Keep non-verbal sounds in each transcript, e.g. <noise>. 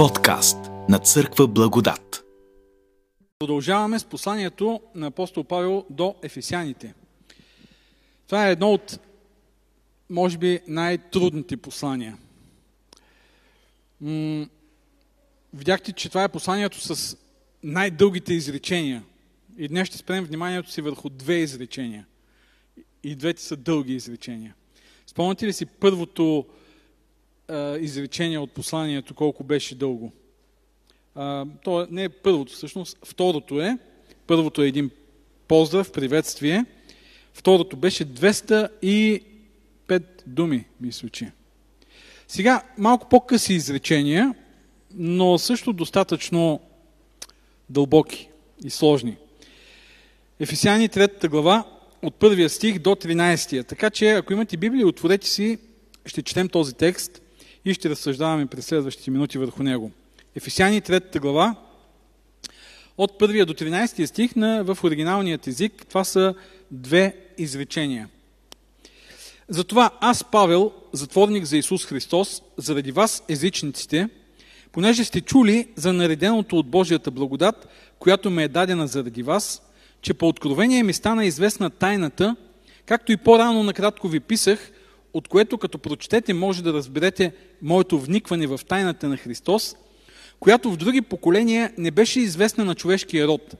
Подкаст на Църква Благодат. Продължаваме с посланието на апостол Павел до Ефесяните. Това е едно от, може би, най-трудните послания. М- видяхте, че това е посланието с най-дългите изречения. И днес ще спрем вниманието си върху две изречения. И двете са дълги изречения. Спомняте ли си първото а, изречение от посланието, колко беше дълго? А, то не е първото, всъщност. Второто е, първото е един поздрав, приветствие. Второто беше 205 думи, мисля, че. Сега, малко по-къси изречения, но също достатъчно дълбоки и сложни. Ефесяни 3 глава, от първия стих до 13. Така че, ако имате Библия, отворете си, ще четем този текст и ще разсъждаваме през следващите минути върху него. Ефесяни 3 глава, от първия до 13 стих на, в оригиналният език, това са две изречения. Затова аз, Павел, затворник за Исус Христос, заради вас, езичниците, понеже сте чули за нареденото от Божията благодат, която ме е дадена заради вас, че по откровение ми стана известна тайната, както и по-рано накратко ви писах, от което като прочетете може да разберете моето вникване в тайната на Христос, която в други поколения не беше известна на човешкия род.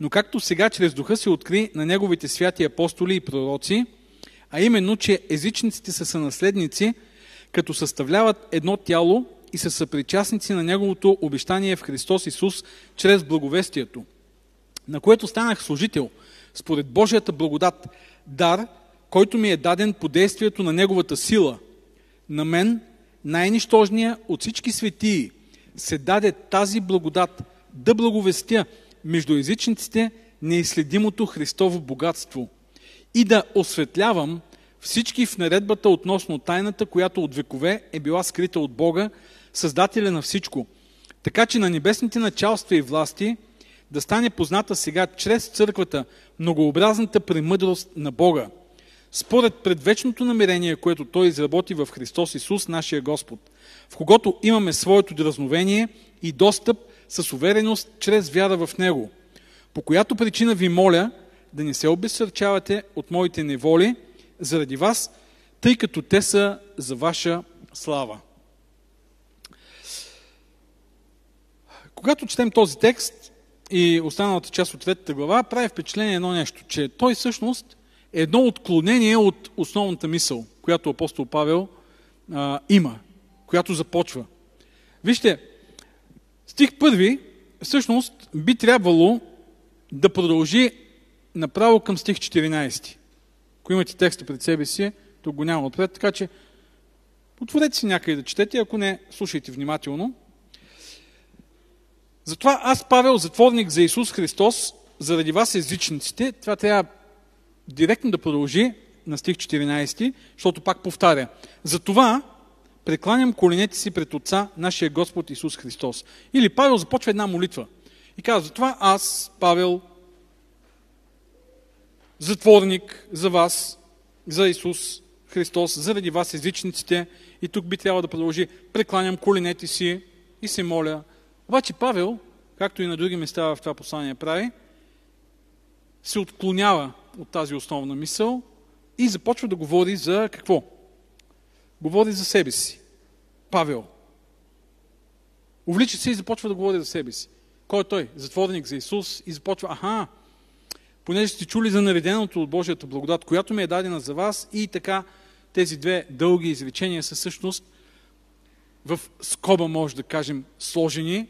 Но както сега чрез духа се откри на неговите святи апостоли и пророци, а именно, че езичниците са сънаследници, като съставляват едно тяло и са съпричастници на неговото обещание в Христос Исус чрез благовестието, на което станах служител, според Божията благодат, дар, който ми е даден по действието на Неговата сила. На мен, най-нищожния от всички светии, се даде тази благодат да благовестя между езичниците неизследимото Христово богатство и да осветлявам всички в наредбата относно тайната, която от векове е била скрита от Бога, Създателя на всичко, така че на небесните началства и власти да стане позната сега чрез църквата многообразната премъдрост на Бога, според предвечното намерение, което Той изработи в Христос Исус, нашия Господ, в когото имаме своето дразновение и достъп с увереност чрез вяра в Него, по която причина ви моля да не се обесърчавате от моите неволи заради вас, тъй като те са за ваша слава. Когато четем този текст и останалата част от третата глава, прави впечатление едно нещо, че той всъщност едно отклонение от основната мисъл, която апостол Павел а, има, която започва. Вижте, стих първи всъщност би трябвало да продължи направо към стих 14. Ако имате текста пред себе си, тук го няма отпред, така че отворете си някъде да четете, ако не, слушайте внимателно. Затова аз, Павел, затворник за Исус Христос, заради вас езичниците, това трябва директно да продължи на стих 14, защото пак повтаря. Затова прекланям коленете си пред Отца, нашия Господ Исус Христос. Или Павел започва една молитва и казва, затова аз, Павел, затворник за вас, за Исус Христос, заради вас езичниците, и тук би трябвало да продължи, прекланям коленете си и се моля. Обаче Павел, както и на други места в това послание прави, се отклонява от тази основна мисъл и започва да говори за какво? Говори за себе си. Павел. Увлича се и започва да говори за себе си. Кой е той? Затворник за Исус и започва, аха, понеже сте чули за нареденото от Божията благодат, която ми е дадена за вас и така тези две дълги изречения са всъщност в скоба, може да кажем, сложени,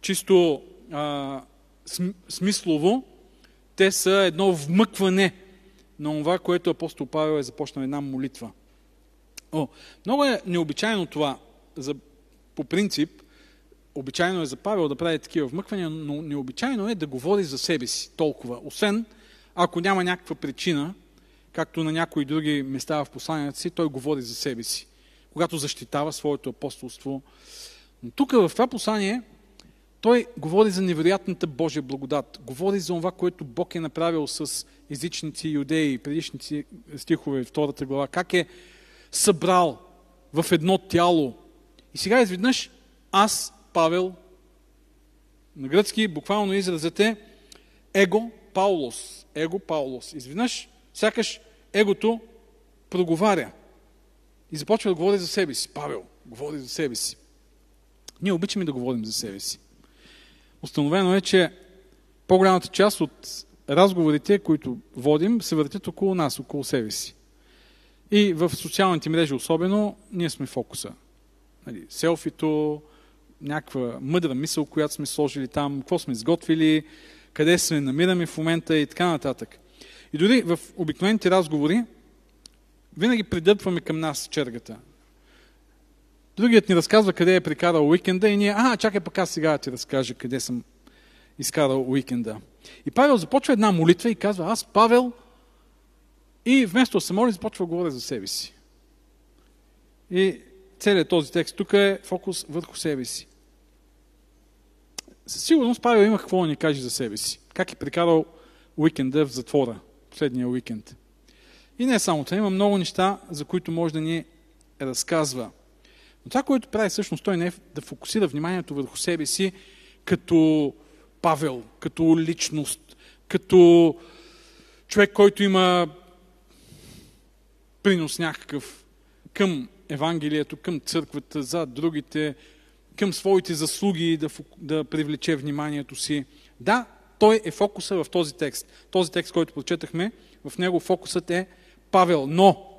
чисто а, смислово, те са едно вмъкване на това, което апостол Павел е започнал една молитва. О, много е необичайно това. За, по принцип, обичайно е за Павел да прави такива вмъквания, но необичайно е да говори за себе си толкова. Освен ако няма някаква причина, както на някои други места в посланията си, той говори за себе си, когато защитава своето апостолство. Но тук в това послание той говори за невероятната Божия благодат. Говори за това, което Бог е направил с езичници, юдеи, предишници стихове, втората глава. Как е събрал в едно тяло. И сега изведнъж Аз, Павел, на гръцки буквално изразът е его Паулос. Его Паулос. Изведнъж, сякаш егото проговаря и започва да говори за себе си. Павел говори за себе си. Ние обичаме да говорим за себе си. Установено е, че по-голямата част от разговорите, които водим, се въртят около нас, около себе си. И в социалните мрежи особено, ние сме фокуса. Нали, селфито, някаква мъдра мисъл, която сме сложили там, какво сме изготвили, къде се намираме в момента и така нататък. И дори в обикновените разговори винаги придърпваме към нас чергата. Другият ни разказва къде е прикарал уикенда и ние, а, чакай пък аз сега ти разкажа къде съм изкарал уикенда. И Павел започва една молитва и казва, аз Павел, и вместо да се моли, започва да говоря за себе си. И целият този текст тук е фокус върху себе си. Със сигурност Павел има какво да ни каже за себе си. Как е прикарал уикенда в затвора, последния уикенд. И не само това, има много неща, за които може да ни разказва. Но това, което прави всъщност той не е да фокусира вниманието върху себе си като Павел, като личност, като човек, който има принос някакъв към Евангелието, към църквата, за другите, към своите заслуги да, да привлече вниманието си. Да, той е фокуса в този текст. Този текст, който прочетахме, в него фокусът е Павел. Но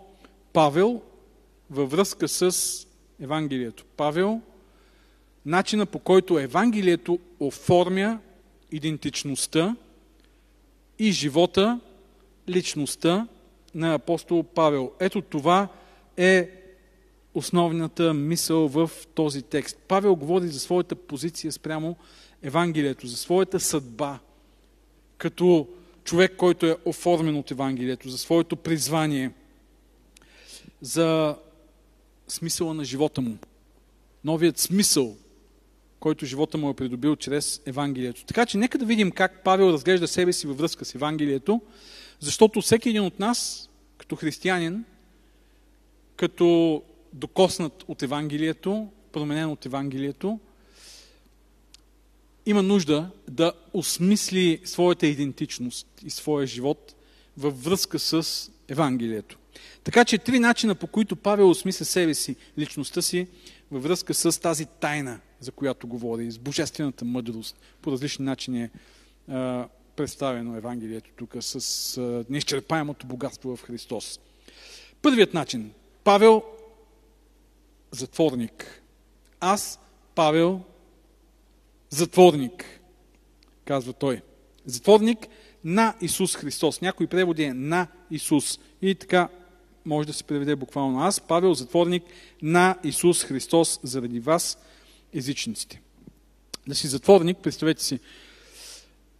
Павел във връзка с Евангелието. Павел, начина по който Евангелието оформя идентичността и живота, личността на апостол Павел. Ето това е основната мисъл в този текст. Павел говори за своята позиция спрямо Евангелието, за своята съдба, като човек, който е оформен от Евангелието, за своето призвание, за смисъла на живота му. Новият смисъл, който живота му е придобил чрез Евангелието. Така че нека да видим как Павел разглежда себе си във връзка с Евангелието, защото всеки един от нас, като християнин, като докоснат от Евангелието, променен от Евангелието, има нужда да осмисли своята идентичност и своя живот във връзка с Евангелието. Така че три начина, по които Павел осмисля себе си, личността си, във връзка с тази тайна, за която говори, с божествената мъдрост. По различни начини е представено Евангелието тук, с неизчерпаемото богатство в Христос. Първият начин. Павел затворник. Аз, Павел, затворник, казва той. Затворник на Исус Христос. Някой преводи е на Исус. И така може да се преведе буквално. Аз, Павел, затворник на Исус Христос заради вас, езичниците. Да си затворник, представете си,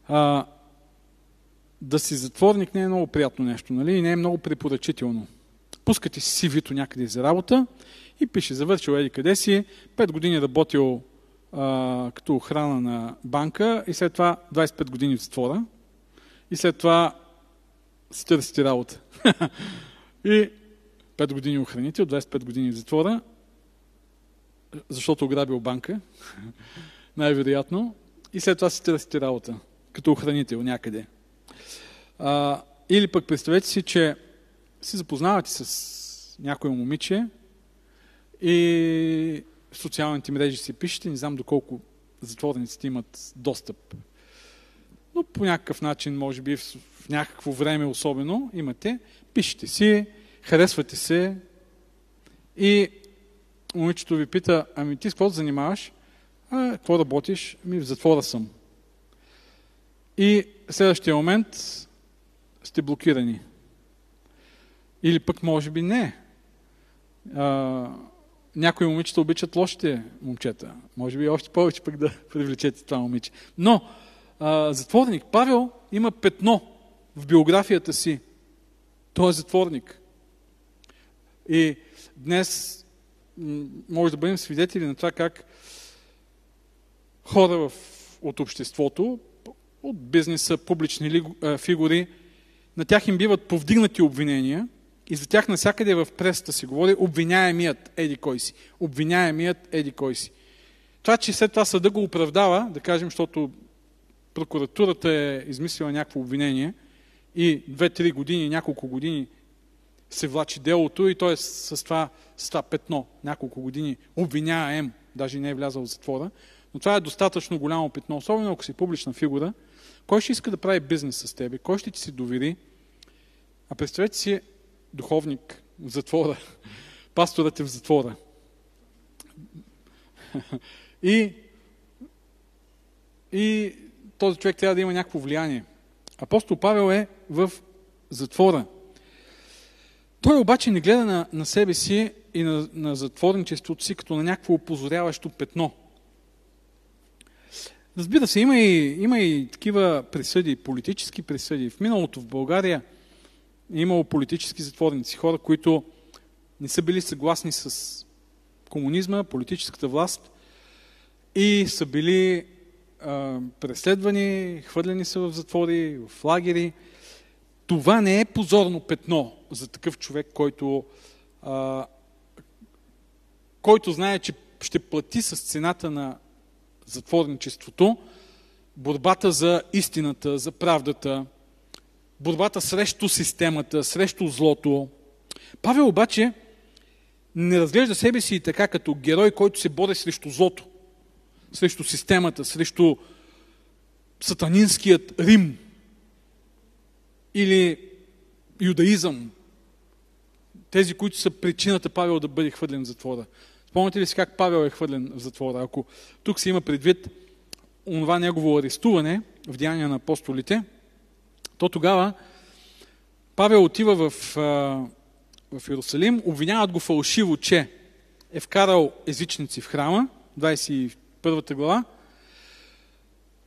а, да си затворник не е много приятно нещо, нали? И не е много препоръчително. Пускате си сивито някъде за работа и пише, завършил еди къде си, 5 години работил а, като охрана на банка и след това 25 години в затвора и след това си търсите работа. <laughs> и 5 години охранител, 25 години затвора, защото ограбил банка, <laughs> най-вероятно, и след това си търсите работа, като охранител някъде. А, или пък представете си, че си запознавате с някое момиче и в социалните мрежи си пишете, не знам доколко затворниците имат достъп. Но по някакъв начин, може би в някакво време особено, имате, пишете си, харесвате се и момичето ви пита, ами ти с какво занимаваш? А, какво работиш? Ами в затвора съм. И следващия момент сте блокирани. Или пък може би не. А, някои момичета обичат лошите момчета. Може би още повече пък да <laughs> привлечете това момиче. Но а, затворник Павел има петно в биографията си. Той е затворник. И днес може да бъдем свидетели на това как хора в, от обществото, от бизнеса, публични фигури, на тях им биват повдигнати обвинения и за тях насякъде в пресата си говори обвиняемият еди кой си. Обвиняемият еди кой си. Това, че след това съда го оправдава, да кажем, защото прокуратурата е измислила някакво обвинение и 2-3 години, няколко години се влачи делото и той е с това, с това петно, няколко години обвиняем, даже не е влязъл в затвора, но това е достатъчно голямо петно, особено ако си публична фигура. Кой ще иска да прави бизнес с тебе? Кой ще ти се довери? А представете си духовник в затвора. <laughs> Пасторът е в затвора. <laughs> И, и този човек трябва да има някакво влияние. Апостол Павел е в затвора. Той обаче не гледа на, на себе си и на, на затворничеството си като на някакво опозоряващо петно. Разбира се, има и, има и такива присъди, политически присъди. В миналото в България е имало политически затворници, хора, които не са били съгласни с комунизма, политическата власт и са били преследвани, хвърлени са в затвори, в лагери. Това не е позорно петно за такъв човек, който, а, който знае, че ще плати с цената на затворничеството борбата за истината, за правдата, борбата срещу системата, срещу злото. Павел обаче не разглежда себе си така като герой, който се бори срещу злото, срещу системата, срещу сатанинският Рим или юдаизъм. Тези, които са причината Павел да бъде хвърлен в затвора. Спомняте ли си как Павел е хвърлен в затвора? Ако тук се има предвид онова негово арестуване в Деяния на апостолите, то тогава Павел отива в, в Иерусалим, обвиняват го фалшиво, че е вкарал езичници в храма, 21 глава,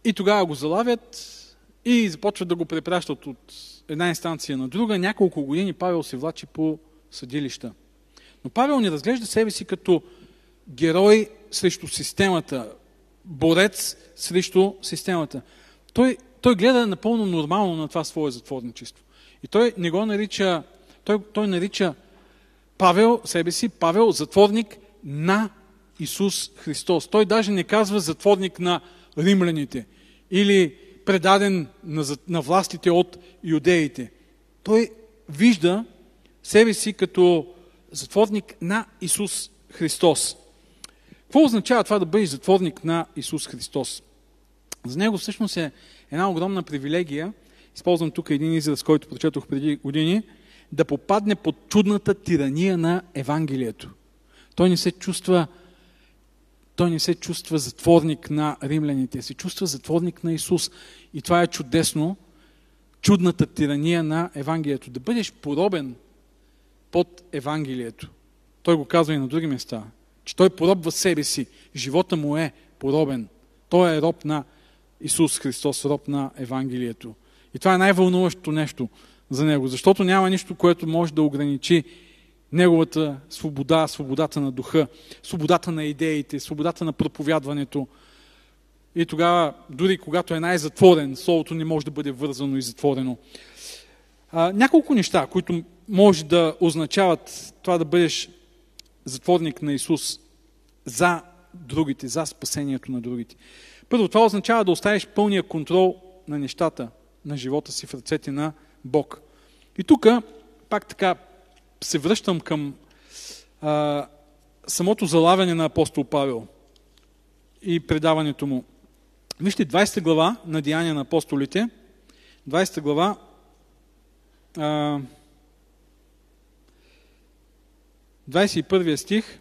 и тогава го залавят и започват да го препращат от една инстанция на друга. Няколко години Павел се влачи по съдилища. Но Павел не разглежда себе си като герой срещу системата, борец срещу системата. Той, той гледа напълно нормално на това свое затворничество. И той не го нарича, той, той нарича Павел, себе си, Павел, затворник на Исус Христос. Той даже не казва затворник на римляните или предаден на, властите от юдеите. Той вижда себе си като затворник на Исус Христос. Какво означава това да бъдеш затворник на Исус Христос? За него всъщност е една огромна привилегия, използвам тук един израз, който прочетох преди години, да попадне под чудната тирания на Евангелието. Той не се чувства той не се чувства затворник на римляните, се чувства затворник на Исус. И това е чудесно, чудната тирания на Евангелието. Да бъдеш поробен под Евангелието. Той го казва и на други места че той поробва себе си. Живота му е поробен. Той е роб на Исус Христос, роб на Евангелието. И това е най-вълнуващото нещо за него, защото няма нищо, което може да ограничи неговата свобода, свободата на духа, свободата на идеите, свободата на проповядването. И тогава, дори когато е най-затворен, Словото не може да бъде вързано и затворено. А, няколко неща, които може да означават това да бъдеш затворник на Исус за другите, за спасението на другите. Първо, това означава да оставиш пълния контрол на нещата, на живота си в ръцете на Бог. И тук, пак така, се връщам към а, самото залавяне на апостол Павел и предаването му. Вижте 20 глава на Деяния на апостолите, 20 глава, а, 21 стих,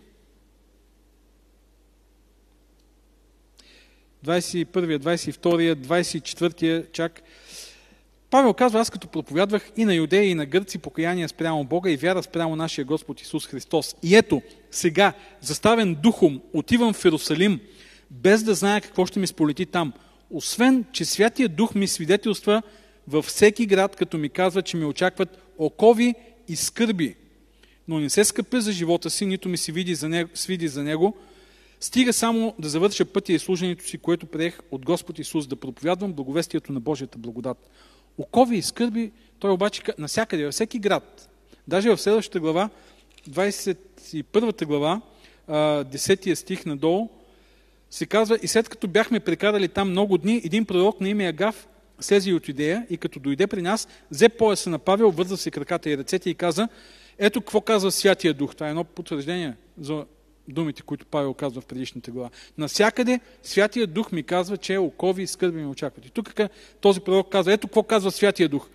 21, 22, 24 чак. Павел казва, аз като проповядвах и на юдеи, и на гърци покаяние спрямо Бога и вяра спрямо нашия Господ Исус Христос. И ето, сега, заставен духом, отивам в Иерусалим, без да зная какво ще ми сполети там. Освен, че Святия Дух ми свидетелства във всеки град, като ми казва, че ми очакват окови и скърби, но не се скъпя за живота си, нито ми се види за него, свиди за него, стига само да завърша пътя и служението си, което приех от Господ Исус, да проповядвам благовестието на Божията благодат. Окови и скърби, той обаче насякъде, във всеки град, даже в следващата глава, 21 глава, 10 стих надолу, се казва, и след като бяхме прекарали там много дни, един пророк на име Агав слезе от идея и като дойде при нас, взе пояса на Павел, върза си краката и ръцете и каза, ето какво казва Святия Дух. Това е едно потвърждение за думите, които Павел казва в предишната глава. Насякъде Святия Дух ми казва, че окови и скърби ми очакват. И тук този пророк казва, ето какво казва Святия Дух.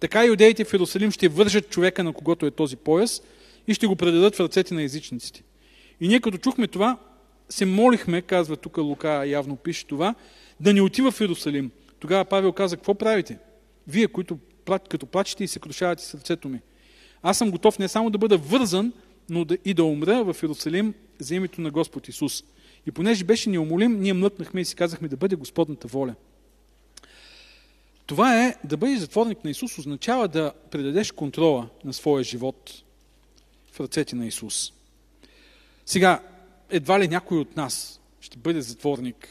Така иудеите в Иерусалим ще вържат човека, на когото е този пояс, и ще го предадат в ръцете на езичниците. И ние като чухме това, се молихме, казва тук Лука, явно пише това, да не отива в Иерусалим. Тогава Павел каза, какво правите? Вие, които като плачете и се крушавате сърцето ми. Аз съм готов не само да бъда вързан, но и да умра в Иерусалим за името на Господ Исус. И понеже беше неумолим, ние млъкнахме и си казахме да бъде Господната воля. Това е, да бъдеш затворник на Исус, означава да предадеш контрола на своя живот в ръцете на Исус. Сега, едва ли някой от нас ще бъде затворник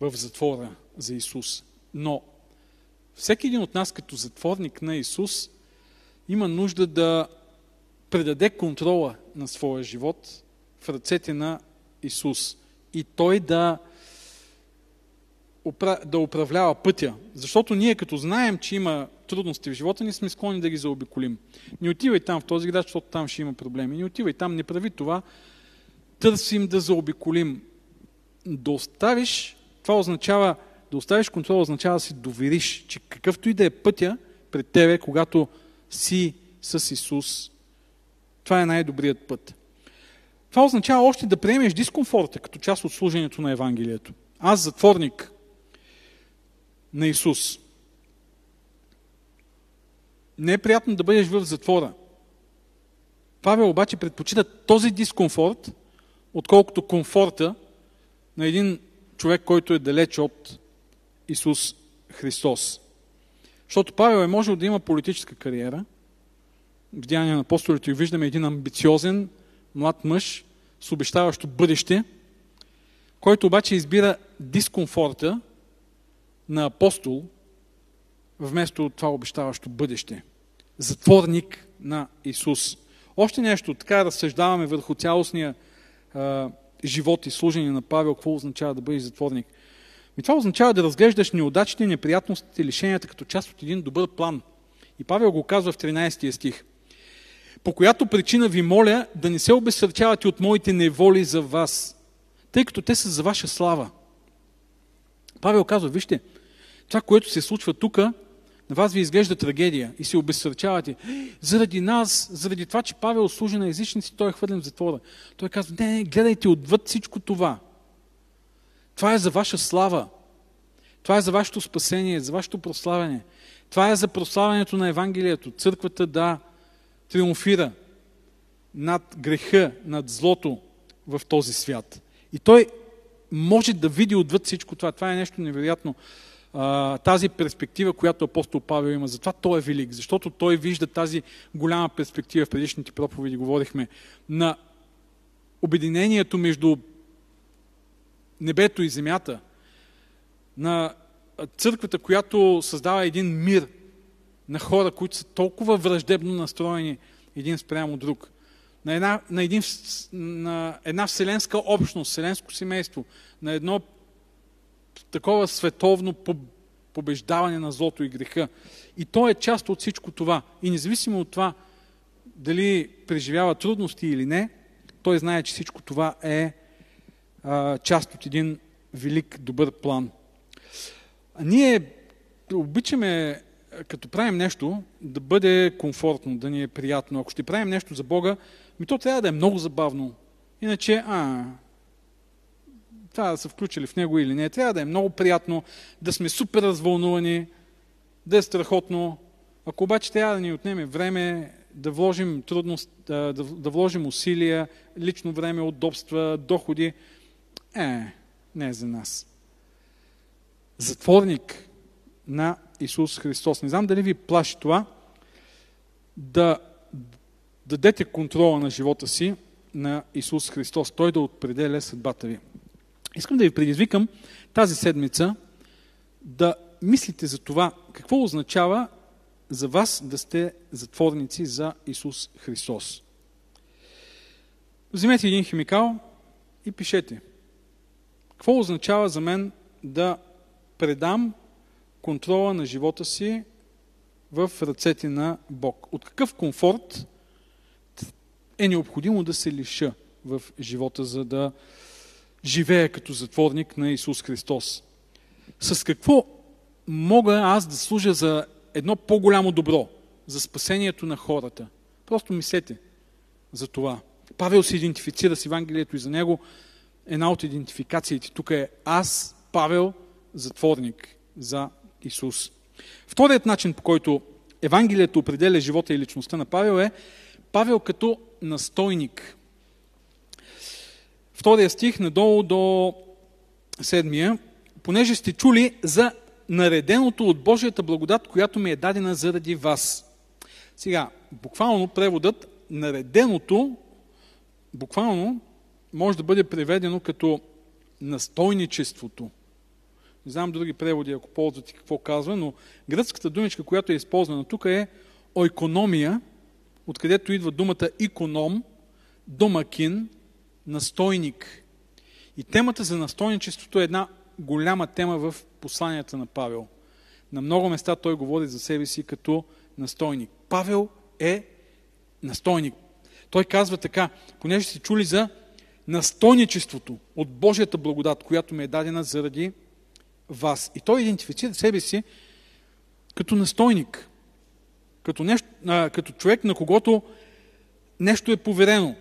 в затвора за Исус. Но всеки един от нас като затворник на Исус има нужда да предаде контрола на своя живот в ръцете на Исус и Той да, да управлява пътя. Защото ние като знаем, че има трудности в живота ни, сме склонни да ги заобиколим. Не отивай там в този град, защото там ще има проблеми. Не отивай там, не прави това. Търсим да заобиколим. Да оставиш, това означава, да оставиш контрол, означава да си довериш, че какъвто и да е пътя пред тебе, когато си с Исус, това е най-добрият път. Това означава още да приемеш дискомфорта като част от служението на Евангелието. Аз затворник на Исус. Не е приятно да бъдеш в затвора. Павел обаче предпочита този дискомфорт, отколкото комфорта на един човек, който е далеч от Исус Христос. Защото Павел е можел да има политическа кариера. В Деяния на апостолите виждаме един амбициозен млад мъж с обещаващо бъдеще, който обаче избира дискомфорта на апостол, вместо това обещаващо бъдеще. Затворник на Исус. Още нещо, така разсъждаваме върху цялостния а, живот и служение на Павел, какво означава да бъдеш затворник. И това означава да разглеждаш неудачите, неприятностите, лишенията като част от един добър план. И Павел го казва в 13 стих. По която причина ви моля да не се обесърчавате от моите неволи за вас, тъй като те са за ваша слава. Павел казва, вижте, това, което се случва тук, на вас ви изглежда трагедия и се обесърчавате. Заради нас, заради това, че Павел служи на езичници, той е хвърлен в затвора. Той казва, не, не, гледайте отвъд всичко това. Това е за ваша слава. Това е за вашето спасение, за вашето прославяне. Това е за прославянето на Евангелието. Църквата да триумфира над греха, над злото в този свят. И той може да види отвъд всичко това. Това е нещо невероятно. Тази перспектива, която апостол Павел има, затова той е велик, защото той вижда тази голяма перспектива в предишните проповеди, говорихме, на обединението между небето и земята, на църквата, която създава един мир на хора, които са толкова враждебно настроени един спрямо друг, на една, на, един, на една вселенска общност, вселенско семейство, на едно такова световно побеждаване на злото и греха. И то е част от всичко това. И независимо от това, дали преживява трудности или не, той знае, че всичко това е а, част от един велик, добър план. Ние обичаме, като правим нещо, да бъде комфортно, да ни е приятно. Ако ще правим нещо за Бога, ми то трябва да е много забавно. Иначе, а, трябва да са включили в него или не. Трябва да е много приятно, да сме супер развълнувани, да е страхотно. Ако обаче трябва да ни отнеме време, да вложим трудност, да, да вложим усилия, лично време, удобства, доходи, е, не е за нас. Затворник на Исус Христос. Не знам дали ви плаши това да дадете контрола на живота си на Исус Христос. Той да определя съдбата ви. Искам да ви предизвикам тази седмица да мислите за това какво означава за вас да сте затворници за Исус Христос. Вземете един химикал и пишете Какво означава за мен да предам контрола на живота си в ръцете на Бог? От какъв комфорт е необходимо да се лиша в живота, за да живея като затворник на Исус Христос? С какво мога аз да служа за едно по-голямо добро, за спасението на хората? Просто мислете за това. Павел се идентифицира с Евангелието и за него една от идентификациите тук е аз, Павел, затворник за Исус. Вторият начин, по който Евангелието определя живота и личността на Павел е Павел като настойник. Втория стих, надолу до седмия, понеже сте чули за нареденото от Божията благодат, която ми е дадена заради вас. Сега, буквално преводът нареденото, буквално може да бъде преведено като настойничеството. Не знам други преводи, ако ползвате какво казва, но гръцката думичка, която е използвана тук е ойкономия, откъдето идва думата иконом, домакин, настойник. И темата за настойничеството е една голяма тема в посланията на Павел. На много места той говори за себе си като настойник. Павел е настойник. Той казва така, понеже сте чули за настойничеството от Божията благодат, която ми е дадена заради вас. И той идентифицира себе си като настойник, като, нещо, а, като човек, на когото нещо е поверено.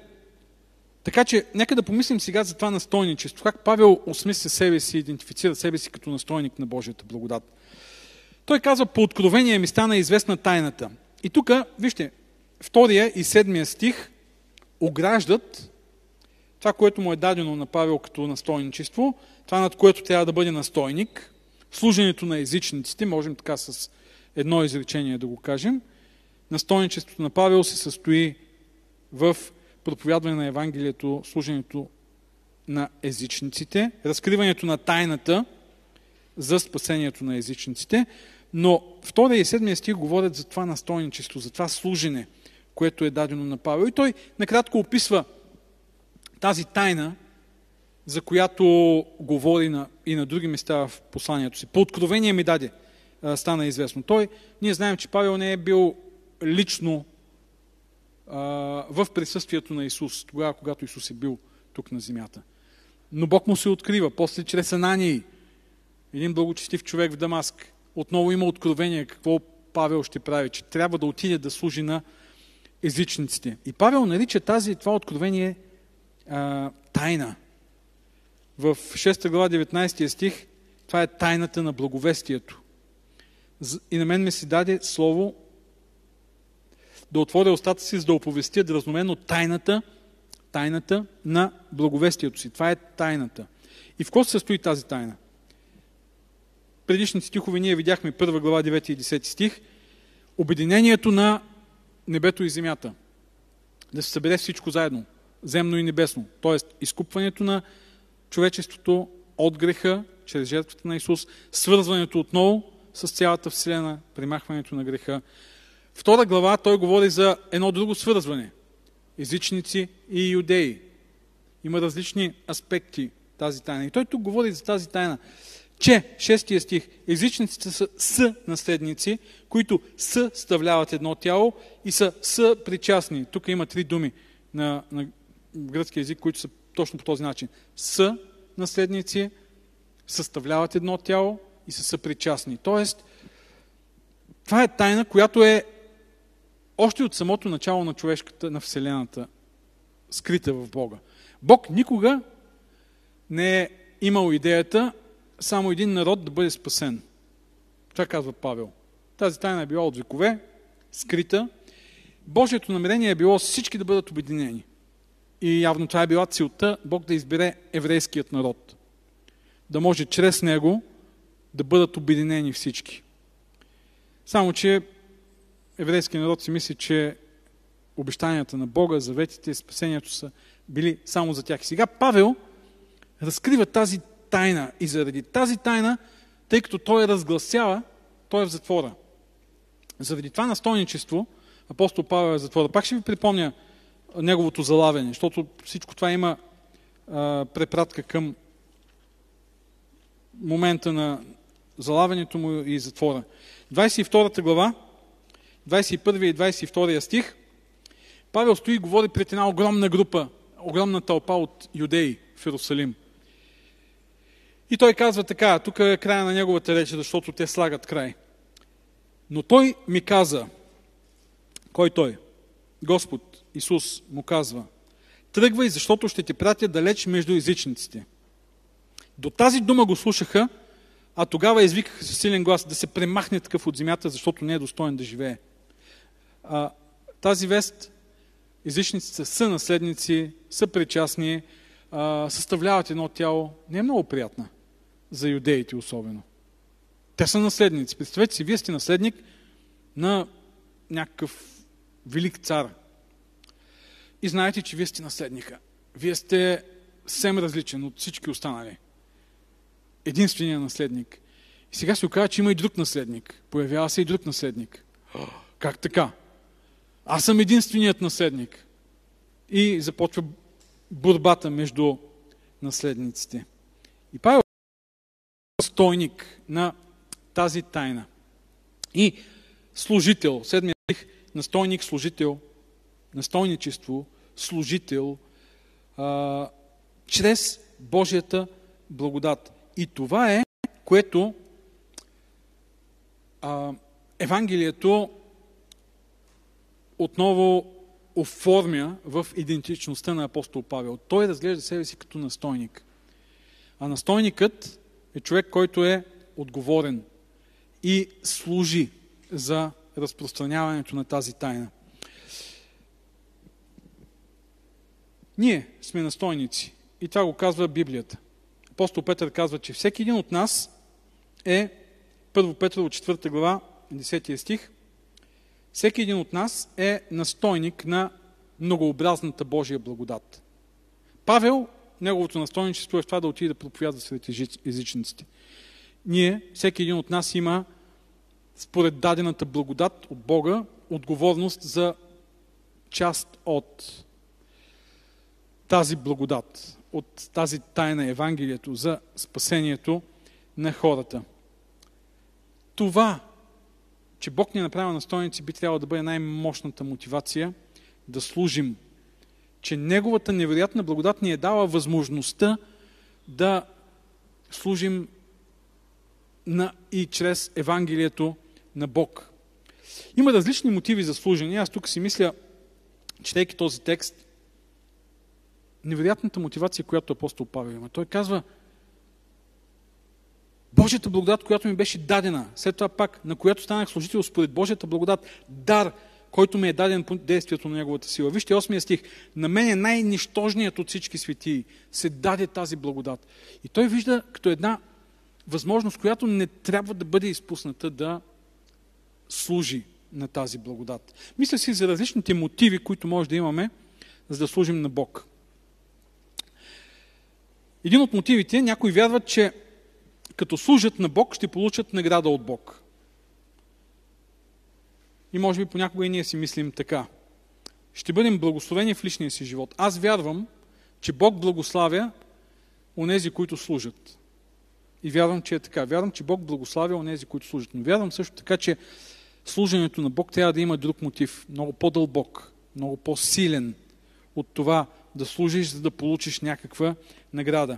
Така че, нека да помислим сега за това настойничество. Как Павел осмисля себе си, идентифицира себе си като настойник на Божията благодат. Той казва, по откровение ми стана известна тайната. И тук, вижте, втория и седмия стих ограждат това, което му е дадено на Павел като настойничество, това над което трябва да бъде настойник, служенето на езичниците, можем така с едно изречение да го кажем, настойничеството на Павел се състои в проповядване на Евангелието, служенето на езичниците, разкриването на тайната за спасението на езичниците, но втория и седмия стих говорят за това настойничество, за това служене, което е дадено на Павел. И той накратко описва тази тайна, за която говори на, и на други места в посланието си. По откровение ми даде, стана известно. Той, ние знаем, че Павел не е бил лично а, в присъствието на Исус, тогава, когато Исус е бил тук на земята. Но Бог му се открива, после чрез Анании, един благочестив човек в Дамаск, отново има откровение какво Павел ще прави, че трябва да отиде да служи на езичниците. И Павел нарича тази, това откровение а, тайна. В 6 глава 19 стих това е тайната на благовестието. И на мен ми се даде слово да отворя устата си, за да оповестя дразноменно тайната, тайната на благовестието си. Това е тайната. И в какво се състои тази тайна? Предишните стихове ние видяхме 1 глава 9 и 10 стих. Обединението на небето и земята. Да се събере всичко заедно земно и небесно. Тоест, изкупването на човечеството от греха, чрез жертвата на Исус, свързването отново с цялата Вселена, примахването на греха. Втора глава той говори за едно друго свързване. Езичници и юдеи. Има различни аспекти тази тайна. И той тук говори за тази тайна, че, шестия стих, езичниците са с наследници, които съставляват едно тяло и са съпричастни. Тук има три думи на, на гръцки язик, които са точно по този начин. Са наследници, съставляват едно тяло и са съпричастни. Тоест, това е тайна, която е още от самото начало на човешката, на Вселената, скрита в Бога. Бог никога не е имал идеята само един народ да бъде спасен. Това казва Павел. Тази тайна е била от векове, скрита. Божието намерение е било всички да бъдат обединени. И явно това е била целта Бог да избере еврейският народ. Да може чрез него да бъдат обединени всички. Само, че еврейският народ си мисли, че обещанията на Бога, заветите спасението са били само за тях. Сега Павел разкрива тази тайна и заради тази тайна, тъй като той разгласява, той е в затвора. Заради това настойничество апостол Павел е в затвора. Пак ще ви припомня неговото залавяне, защото всичко това има а, препратка към момента на залавянето му и затвора. 22 глава, 21 и 22 стих, Павел стои и говори пред една огромна група, огромна тълпа от юдеи в Иерусалим. И той казва така, тук е края на неговата реч, защото те слагат край. Но той ми каза, кой той? Господ Исус му казва, тръгвай, защото ще ти пратя далеч между езичниците. До тази дума го слушаха, а тогава извикаха със силен глас да се премахне такъв от земята, защото не е достоен да живее. А, тази вест, езичниците са наследници, са причастни, а, съставляват едно тяло, не е много приятна за юдеите особено. Те са наследници. Представете си, вие сте наследник на някакъв велик цар. И знаете, че вие сте наследника. Вие сте съвсем различен от всички останали. Единственият наследник. И сега се оказва, че има и друг наследник. Появява се и друг наследник. Как така? Аз съм единственият наследник. И започва борбата между наследниците. И Павел е стойник на тази тайна. И служител, седмия стих, настойник, служител, настойничество, служител, а, чрез Божията благодат. И това е, което а, Евангелието отново оформя в идентичността на апостол Павел. Той разглежда себе си като настойник. А настойникът е човек, който е отговорен и служи за разпространяването на тази тайна. Ние сме настойници. И това го казва Библията. Апостол Петър казва, че всеки един от нас е, първо Петър от 4 глава, 10 стих, всеки един от нас е настойник на многообразната Божия благодат. Павел, неговото настойничество е в това да отиде да проповядва сред езичниците. Ние, всеки един от нас има според дадената благодат от Бога, отговорност за част от тази благодат, от тази тайна Евангелието за спасението на хората. Това, че Бог ни е направил настойници, би трябвало да бъде най-мощната мотивация да служим. Че Неговата невероятна благодат ни е дала възможността да служим на, и чрез Евангелието на Бог. Има различни мотиви за служене. Аз тук си мисля, четейки този текст, невероятната мотивация, която апостол Павел има. Той казва, Божията благодат, която ми беше дадена, след това пак, на която станах служител според Божията благодат, дар, който ми е даден по действието на Неговата сила. Вижте 8 стих. На мен е най-нищожният от всички светии. Се даде тази благодат. И той вижда като една възможност, която не трябва да бъде изпусната да служи на тази благодат. Мисля си за различните мотиви, които може да имаме, за да служим на Бог. Един от мотивите, някои вярват, че като служат на Бог, ще получат награда от Бог. И може би понякога и ние си мислим така. Ще бъдем благословени в личния си живот. Аз вярвам, че Бог благославя онези, които служат. И вярвам, че е така. Вярвам, че Бог благославя онези, които служат. Но вярвам също така, че служенето на Бог трябва да има друг мотив. Много по-дълбок, много по-силен от това да служиш, за да получиш някаква награда.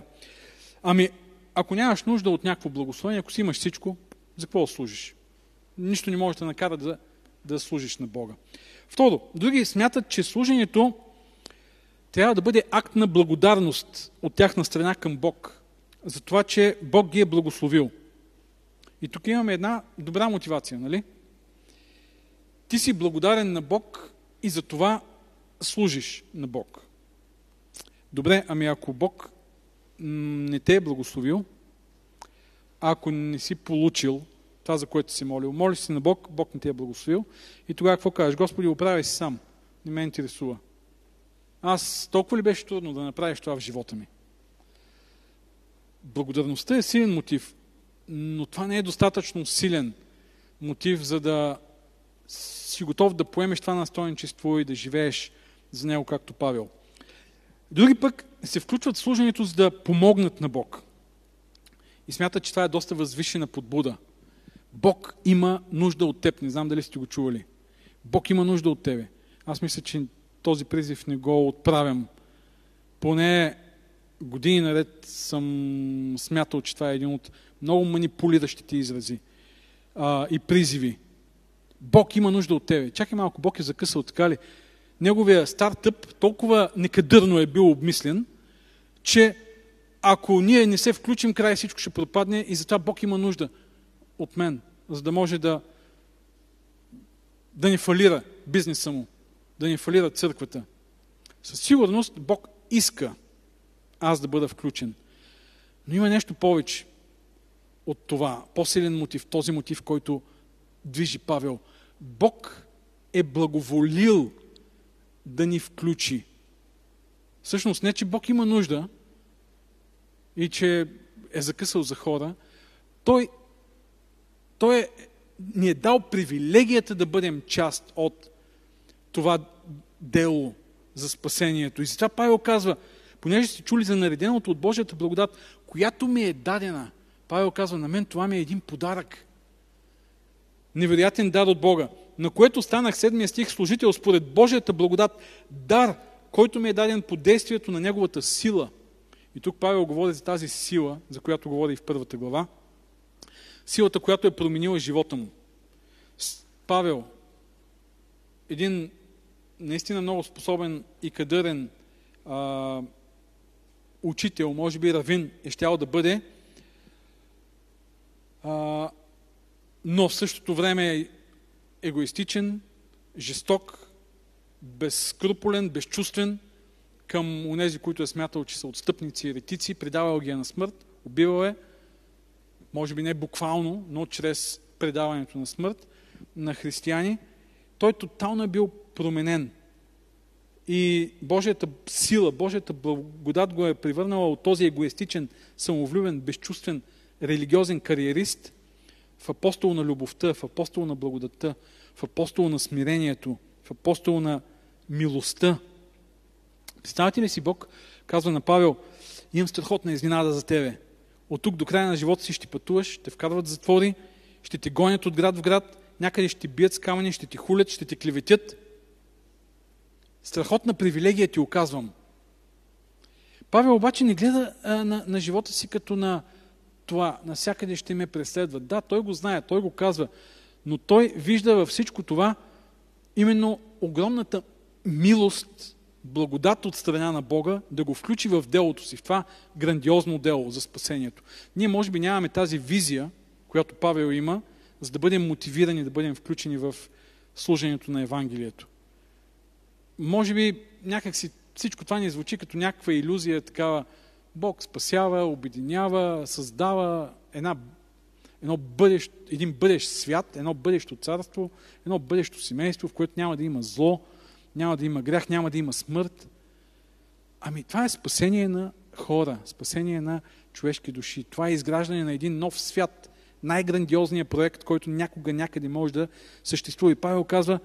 Ами, ако нямаш нужда от някакво благословение, ако си имаш всичко, за какво служиш? Нищо не може да накара да, да служиш на Бога. Второ, други смятат, че служението трябва да бъде акт на благодарност от тяхна страна към Бог, за това, че Бог ги е благословил. И тук имаме една добра мотивация, нали? Ти си благодарен на Бог и за това служиш на Бог. Добре, ами ако Бог не те е благословил, ако не си получил това, за което си молил, молиш си на Бог, Бог не те е благословил и тогава какво кажеш? Господи, оправяй си сам. Не ме интересува. Аз толкова ли беше трудно да направиш това в живота ми? Благодарността е силен мотив, но това не е достатъчно силен мотив, за да си готов да поемеш това настойничество и да живееш за него, както Павел. Други пък се включват в служението, за да помогнат на Бог. и смятат, че това е доста възвишена подбуда. Бог има нужда от теб. Не знам дали сте го чували. Бог има нужда от тебе. Аз мисля, че този призив не го отправям. Поне години наред съм смятал, че това е един от много манипулиращите изрази а, и призиви. Бог има нужда от тебе. Чакай малко, Бог е закъсал така ли? Неговия стартъп толкова некадърно е бил обмислен, че ако ние не се включим, край всичко ще пропадне и затова Бог има нужда от мен, за да може да, да ни фалира бизнеса му, да ни фалира църквата. Със сигурност Бог иска аз да бъда включен. Но има нещо повече от това, по-силен мотив, този мотив, който движи Павел. Бог е благоволил да ни включи. Всъщност не, че Бог има нужда и че е закъсал за хора, Той, той е, ни е дал привилегията да бъдем част от това дело за спасението. И затова Павел казва, понеже сте чули за нареденото от Божията благодат, която ми е дадена, Павел казва, на мен това ми е един подарък. Невероятен дар от Бога, на което станах седмия стих служител според Божията благодат, дар, който ми е даден по действието на Неговата сила. И тук Павел говори за тази сила, за която говори и в първата глава. Силата, която е променила живота му. Павел, един наистина много способен и кадърен а, учител, може би равин е щял да бъде, а, но в същото време егоистичен, жесток, безскрупулен, безчувствен към онези, които е смятал, че са отстъпници и ретици, предавал ги е на смърт, убивал е, може би не буквално, но чрез предаването на смърт на християни. Той тотално е бил променен. И Божията сила, Божията благодат го е превърнала от този егоистичен, самовлюбен, безчувствен, религиозен кариерист в апостол на любовта, в апостол на благодатта, в апостол на смирението, в апостол на милостта. Представете ли си Бог, казва на Павел, имам страхотна изненада за тебе. От тук до края на живота си ще пътуваш, ще вкарват затвори, ще те гонят от град в град, някъде ще бият с камъни, ще ти хулят, ще те клеветят. Страхотна привилегия ти оказвам. Павел обаче не гледа а, на, на живота си като на това, насякъде ще ме преследват. Да, той го знае, той го казва, но той вижда във всичко това именно огромната милост, благодат от страна на Бога да го включи в делото си, в това грандиозно дело за спасението. Ние може би нямаме тази визия, която Павел има, за да бъдем мотивирани, да бъдем включени в служението на Евангелието. Може би някакси всичко това ни звучи като някаква иллюзия, такава Бог спасява, обединява, създава една, едно бъдещ, един бъдещ свят, едно бъдещо царство, едно бъдещо семейство, в което няма да има зло, няма да има грях, няма да има смърт. Ами това е спасение на хора, спасение на човешки души. Това е изграждане на един нов свят, най-грандиозният проект, който някога някъде може да съществува. И Павел казва,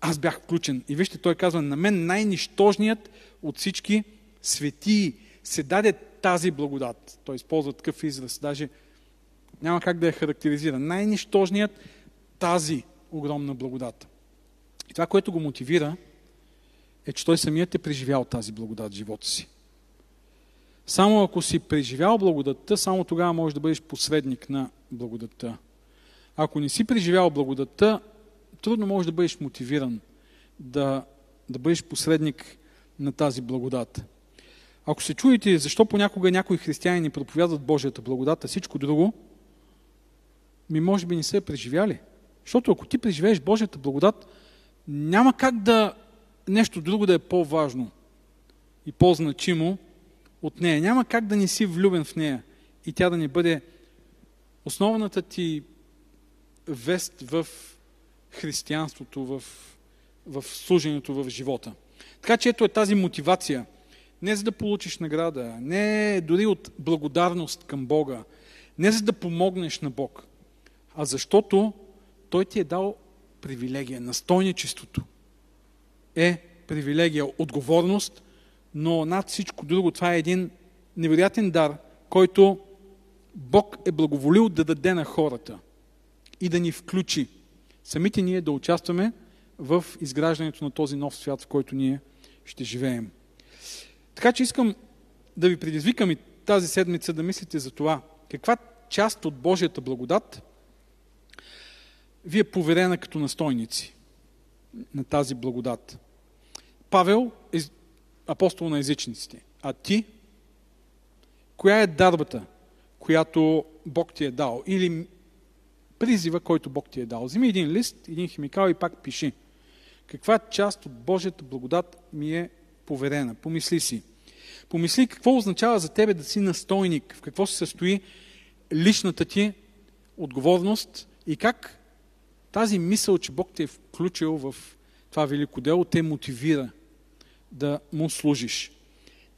аз бях включен. И вижте, той казва, на мен най-нищожният от всички светии се даде тази благодат. Той използва такъв израз, даже няма как да я характеризира. Най-нищожният тази огромна благодат. И това, което го мотивира, е, че той самият е преживял тази благодат в живота си. Само ако си преживял благодатта, само тогава можеш да бъдеш посредник на благодатта. Ако не си преживял благодатта, трудно можеш да бъдеш мотивиран да, да бъдеш посредник на тази благодат. Ако се чуете защо понякога някои християни не проповядват Божията благодат, а всичко друго, ми може би не са преживяли. Защото ако ти преживееш Божията благодат, няма как да нещо друго да е по-важно и по-значимо от нея. Няма как да не си влюбен в нея и тя да не бъде основната ти вест в християнството, в, в служенето в живота. Така че ето е тази мотивация. Не за да получиш награда, не дори от благодарност към Бога, не за да помогнеш на Бог, а защото Той ти е дал привилегия. Настойничеството е привилегия, отговорност, но над всичко друго това е един невероятен дар, който Бог е благоволил да даде на хората и да ни включи. Самите ние да участваме в изграждането на този нов свят, в който ние ще живеем. Така че искам да ви предизвикам и тази седмица да мислите за това. Каква част от Божията благодат ви е поверена като настойници на тази благодат? Павел е апостол на езичниците. А ти? Коя е дарбата, която Бог ти е дал? Или призива, който Бог ти е дал? Вземи един лист, един химикал и пак пиши. Каква част от Божията благодат ми е поверена? Помисли си. Помисли какво означава за тебе да си настойник, в какво се състои личната ти отговорност и как тази мисъл, че Бог те е включил в това велико дело, те мотивира да му служиш,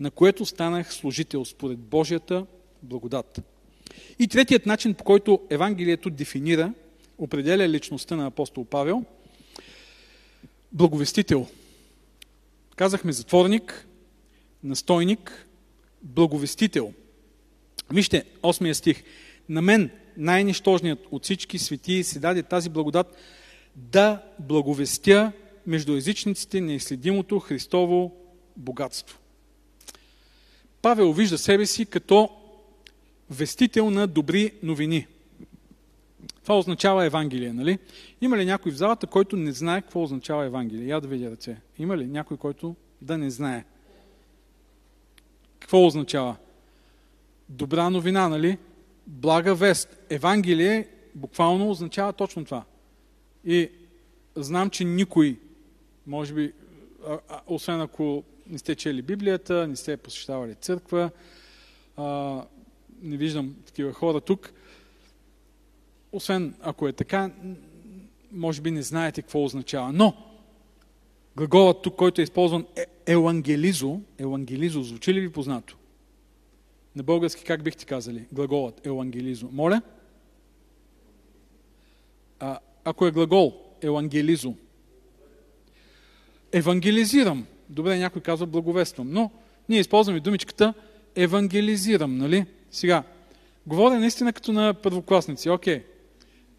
на което станах служител според Божията благодат. И третият начин, по който Евангелието дефинира, определя личността на апостол Павел, благовестител. Казахме затворник, настойник, благовестител. Вижте, 8 стих. На мен, най-нищожният от всички светии, се даде тази благодат да благовестя между езичниците неизследимото Христово богатство. Павел вижда себе си като вестител на добри новини. Това означава Евангелие, нали? Има ли някой в залата, който не знае какво означава Евангелие? Я да видя ръце. Има ли някой, който да не знае? Какво означава? Добра новина, нали? Блага вест. Евангелие буквално означава точно това. И знам, че никой, може би, освен ако не сте чели Библията, не сте посещавали църква, не виждам такива хора тук, освен ако е така, може би не знаете какво означава. Но, глаголът тук, който е използван е елангелизо, елангелизо, звучи ли ви познато? На български как бихте казали глаголът елангелизо? Моля? А, ако е глагол елангелизо, евангелизирам. Добре, някой казва благовествам, но ние използваме думичката евангелизирам, нали? Сега, говоря наистина като на първокласници, окей,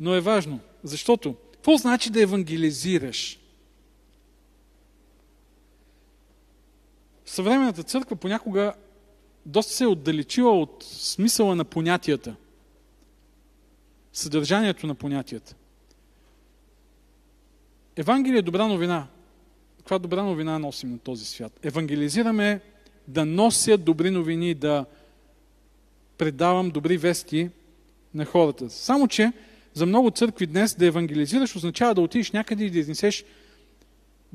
но е важно, защото какво значи да евангелизираш? Съвременната църква понякога доста се е отдалечила от смисъла на понятията, съдържанието на понятията. Евангелие е добра новина. Каква добра новина носим на този свят? Евангелизираме да нося добри новини, да предавам добри вести на хората. Само, че за много църкви днес да евангелизираш означава да отидеш някъде и да изнесеш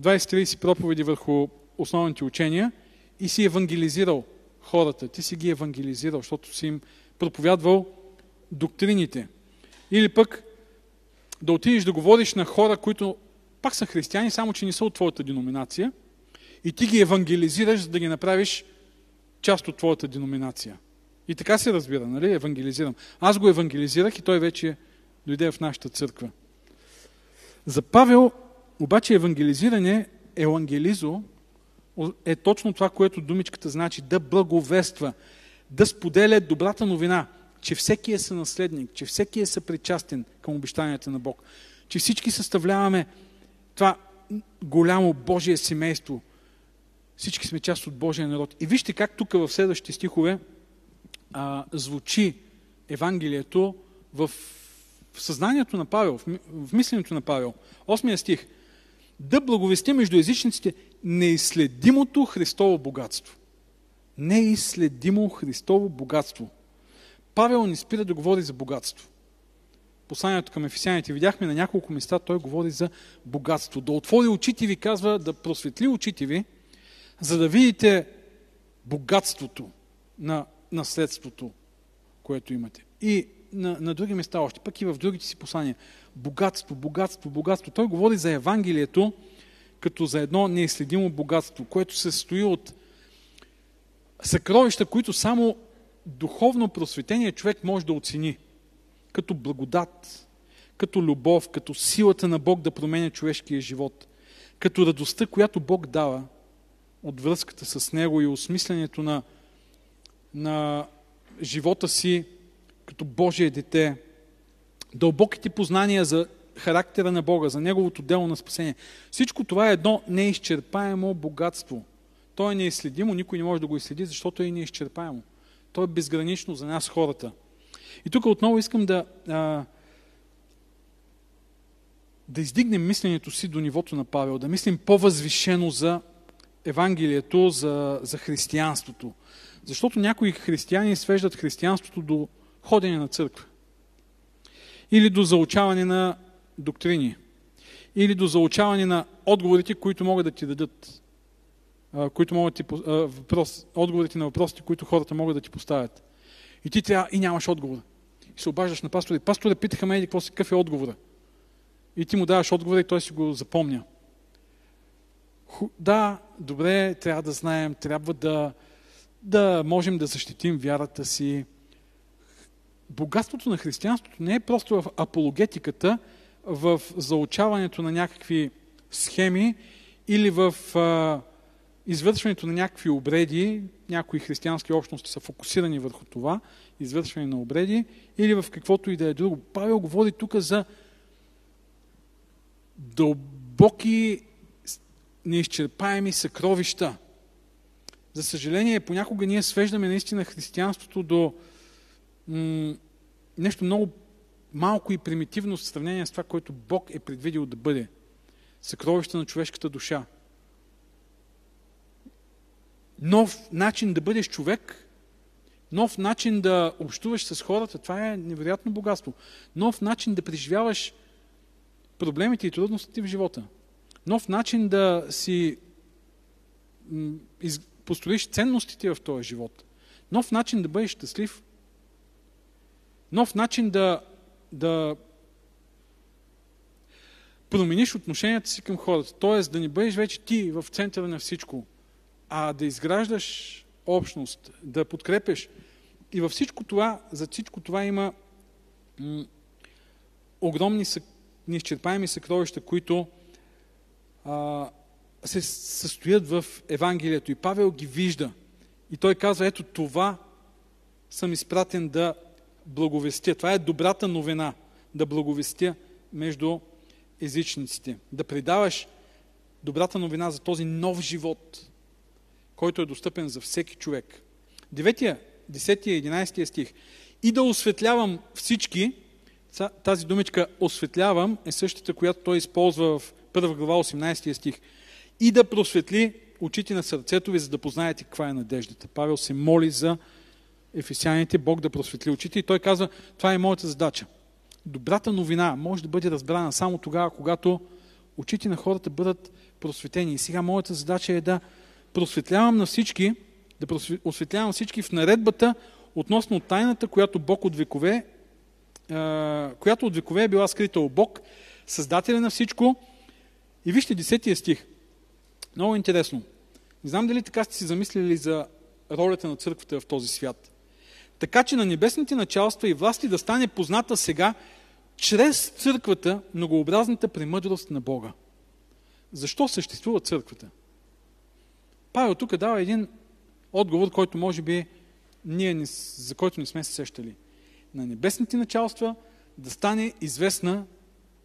20-30 проповеди върху основните учения и си евангелизирал хората. Ти си ги евангелизирал, защото си им проповядвал доктрините. Или пък да отидеш да говориш на хора, които пак са християни, само че не са от твоята деноминация и ти ги евангелизираш, за да ги направиш част от твоята деноминация. И така се разбира, нали? Евангелизирам. Аз го евангелизирах и той вече дойде в нашата църква. За Павел обаче евангелизиране, евангелизо, е точно това, което думичката значи да благовества, да споделя добрата новина, че всеки е сънаследник, че всеки е съпричастен към обещанията на Бог, че всички съставляваме това голямо Божие семейство. Всички сме част от Божия народ. И вижте как тук в следващите стихове а, звучи Евангелието в, в съзнанието на Павел, в, мисленето на Павел. Осмия стих. Да благовести между езичниците неизследимото Христово богатство. Неизследимо Христово богатство. Павел не спира да говори за богатство. Посланието към ефесяните видяхме на няколко места, той говори за богатство. Да отвори очите ви, казва, да просветли очите ви, за да видите богатството на наследството, което имате. И на, на други места още, пък и в другите си послания. Богатство, богатство, богатство. Той говори за Евангелието като за едно неизследимо богатство, което се състои от съкровища, които само духовно просветение човек може да оцени. Като благодат, като любов, като силата на Бог да променя човешкия живот, като радостта, която Бог дава от връзката с Него и осмисленето на на живота си като Божие дете, дълбоките познания за характера на Бога, за Неговото дело на спасение. Всичко това е едно неизчерпаемо богатство. То е неизследимо, никой не може да го изследи, защото е неизчерпаемо. То е безгранично за нас хората. И тук отново искам да, а, да издигнем мисленето си до нивото на Павел, да мислим по-възвишено за Евангелието, за, за християнството. Защото някои християни свеждат християнството до ходене на църква. Или до заучаване на доктрини. Или до заучаване на отговорите, които могат да ти дадат. Които могат ти, въпрос, отговорите на въпросите, които хората могат да ти поставят. И ти трябва и нямаш отговор. И се обаждаш на пастора. И пастора питаха ме, какво си, какъв е отговора. И ти му даваш отговора и той си го запомня. Да, добре, трябва да знаем, трябва да, да можем да защитим вярата си. Богатството на християнството не е просто в апологетиката, в заучаването на някакви схеми или в а, извършването на някакви обреди, някои християнски общности са фокусирани върху това, извършване на обреди, или в каквото и да е друго. Павел говори тук за дълбоки, неизчерпаеми съкровища. За съжаление, понякога ние свеждаме наистина християнството до нещо много малко и примитивно в сравнение с това, което Бог е предвидил да бъде. Съкровище на човешката душа. Нов начин да бъдеш човек, нов начин да общуваш с хората, това е невероятно богатство. Нов начин да преживяваш проблемите и трудностите в живота. Нов начин да си построиш ценностите в този живот. Нов начин да бъдеш щастлив. Нов начин да, да промениш отношенията си към хората. Тоест да не бъдеш вече ти в центъра на всичко, а да изграждаш общност, да подкрепеш. И във всичко това, за всичко това има м- огромни неизчерпаеми съкровища, които а, се състоят в Евангелието. И Павел ги вижда. И той казва, ето това съм изпратен да благовестя. Това е добрата новина, да благовестя между езичниците. Да предаваш добрата новина за този нов живот, който е достъпен за всеки човек. 9, 10 и 11 стих. И да осветлявам всички, тази думичка осветлявам е същата, която той използва в 1 глава 18 стих. И да просветли очите на сърцето ви, за да познаете каква е надеждата. Павел се моли за ефесяните, Бог да просветли очите и той казва, това е моята задача. Добрата новина може да бъде разбрана само тогава, когато очите на хората бъдат просветени. И сега моята задача е да просветлявам на всички, да осветлявам всички в наредбата относно тайната, която Бог от векове която от векове е била скрита у Бог, Създателя на всичко. И вижте десетия стих. Много интересно. Не знам дали така сте си замислили за ролята на църквата в този свят. Така че на небесните началства и власти да стане позната сега чрез църквата многообразната премъдрост на Бога. Защо съществува църквата? Павел тук дава един отговор, който може би ние не, за който не сме се сещали на небесните началства да стане известна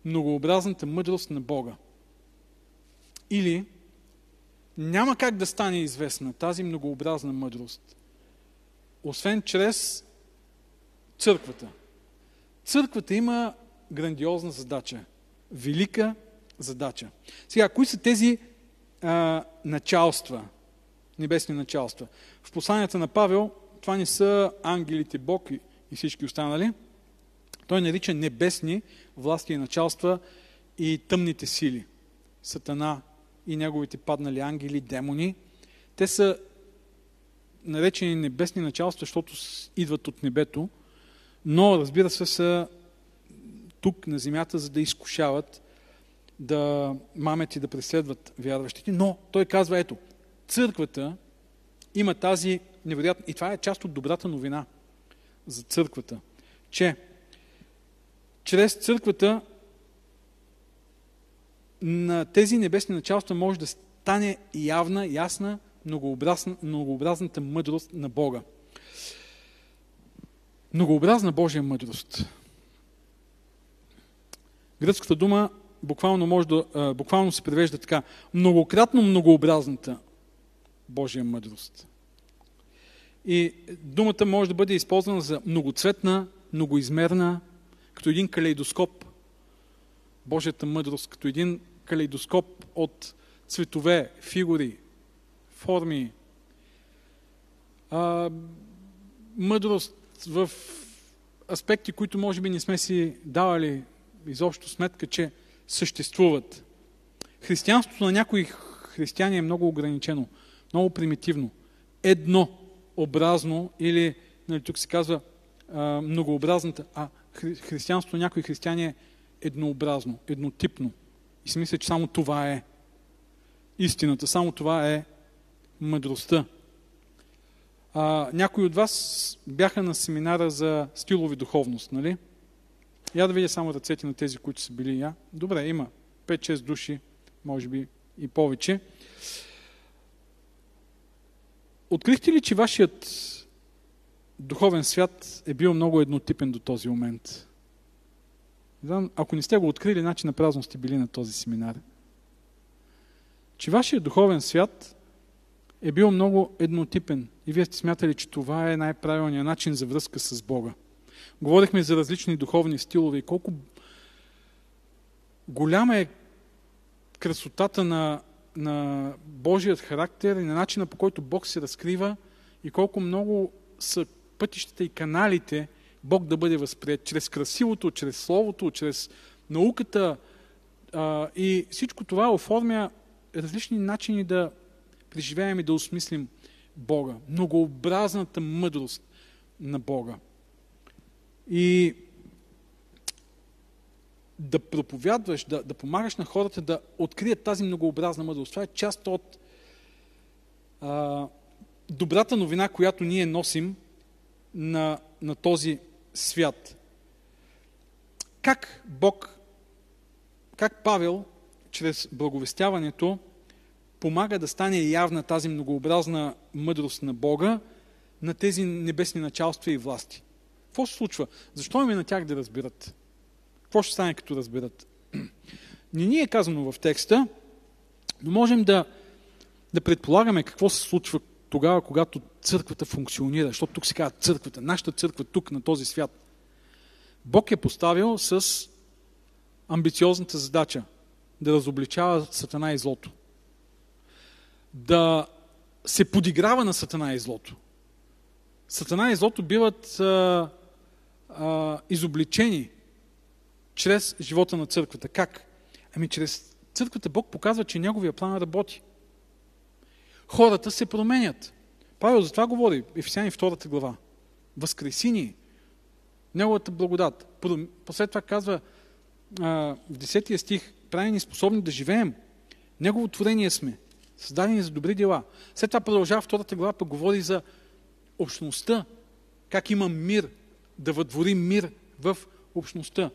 многообразната мъдрост на Бога. Или няма как да стане известна тази многообразна мъдрост, освен чрез църквата. Църквата има грандиозна задача, велика задача. Сега, кои са тези а, началства, небесни началства? В посланията на Павел това не са ангелите Бог и всички останали. Той нарича небесни власти и началства и тъмните сили. Сатана и неговите паднали ангели, демони. Те са наречени небесни началства, защото идват от небето, но разбира се са тук на земята, за да изкушават, да мамят и да преследват вярващите. Но той казва, ето, църквата има тази невероятна... И това е част от добрата новина – за църквата, че чрез църквата на тези небесни началства може да стане явна, ясна, многообразна, многообразната мъдрост на Бога. Многообразна Божия мъдрост. Гръцката дума буквално, може да, буквално се превежда така. Многократно многообразната Божия мъдрост. И думата може да бъде използвана за многоцветна, многоизмерна, като един калейдоскоп. Божията мъдрост, като един калейдоскоп от цветове, фигури, форми, а, мъдрост в аспекти, които може би не сме си давали изобщо сметка, че съществуват. Християнството на някои християни е много ограничено, много примитивно. Едно образно или, нали, тук се казва, многообразната, а хри, християнството на някои християни е еднообразно, еднотипно. И си мисля, че само това е истината, само това е мъдростта. А, някои от вас бяха на семинара за стилови духовност, нали? Я да видя само ръцете на тези, които са били я. Добре, има 5-6 души, може би и повече. Открихте ли, че вашият духовен свят е бил много еднотипен до този момент? Ако не сте го открили, значи на празно сте били на този семинар. Че вашият духовен свят е бил много еднотипен и вие сте смятали, че това е най-правилният начин за връзка с Бога. Говорихме за различни духовни стилове и колко голяма е красотата на, на Божият характер и на начина по който Бог се разкрива и колко много са пътищата и каналите Бог да бъде възприят чрез красивото, чрез Словото, чрез науката а, и всичко това оформя различни начини да преживеем и да осмислим Бога. Многообразната мъдрост на Бога. И да проповядваш, да, да помагаш на хората да открият тази многообразна мъдрост. Това е част от а, добрата новина, която ние носим на, на този свят. Как Бог, как Павел, чрез благовестяването, помага да стане явна тази многообразна мъдрост на Бога на тези небесни началства и власти. Какво се случва? Защо им е на тях да разбират? Какво ще стане като разберат? <clears throat> Не ни е казано в текста, но можем да, да предполагаме какво се случва тогава, когато църквата функционира. Защото тук се казва църквата, нашата църква тук, на този свят. Бог е поставил с амбициозната задача да разобличава Сатана и злото. Да се подиграва на Сатана и злото. Сатана и злото биват а, а, изобличени чрез живота на църквата. Как? Ами чрез църквата Бог показва, че неговия план работи. Хората се променят. Павел за това говори, Ефесяни 2 глава. Възкреси ни. Неговата благодат. После това казва а, в 10 стих, прави ни способни да живеем. Негово творение сме. Създадени за добри дела. След това продължава втората глава, пък говори за общността. Как има мир, да въдвори мир в общността.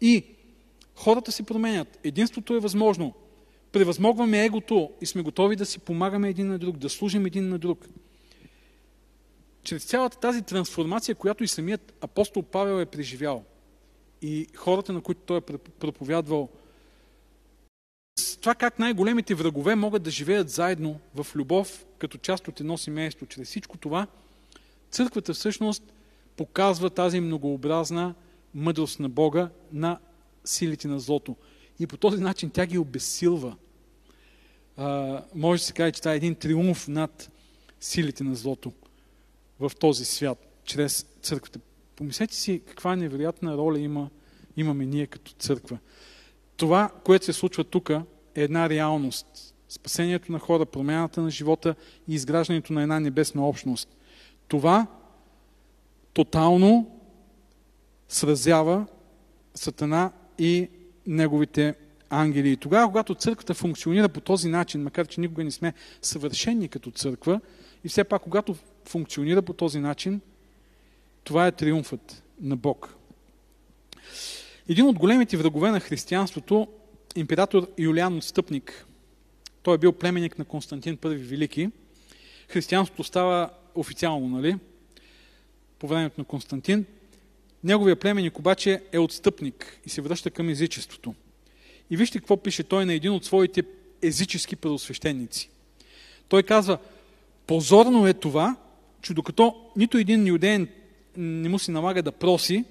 И хората се променят. Единството е възможно. Превъзмогваме егото и сме готови да си помагаме един на друг, да служим един на друг. Чрез цялата тази трансформация, която и самият апостол Павел е преживял и хората, на които той е проповядвал, това как най-големите врагове могат да живеят заедно в любов, като част от едно семейство, чрез всичко това, църквата всъщност показва тази многообразна мъдрост на Бога на силите на злото. И по този начин тя ги обесилва. А, може да се каже, че това е един триумф над силите на злото в този свят, чрез църквата. Помислете си каква невероятна роля има, имаме ние като църква. Това, което се случва тук, е една реалност. Спасението на хора, промяната на живота и изграждането на една небесна общност. Това тотално сразява Сатана и неговите ангели. И тогава, когато църквата функционира по този начин, макар че никога не сме съвършени като църква, и все пак, когато функционира по този начин, това е триумфът на Бог. Един от големите врагове на християнството, император Юлиан Отстъпник, той е бил племенник на Константин I Велики. Християнството става официално, нали? по времето на Константин. Неговия племенник обаче е отстъпник и се връща към езичеството. И вижте какво пише той на един от своите езически предосвещеници. Той казва, позорно е това, че докато нито един юдеен не му се налага да проси,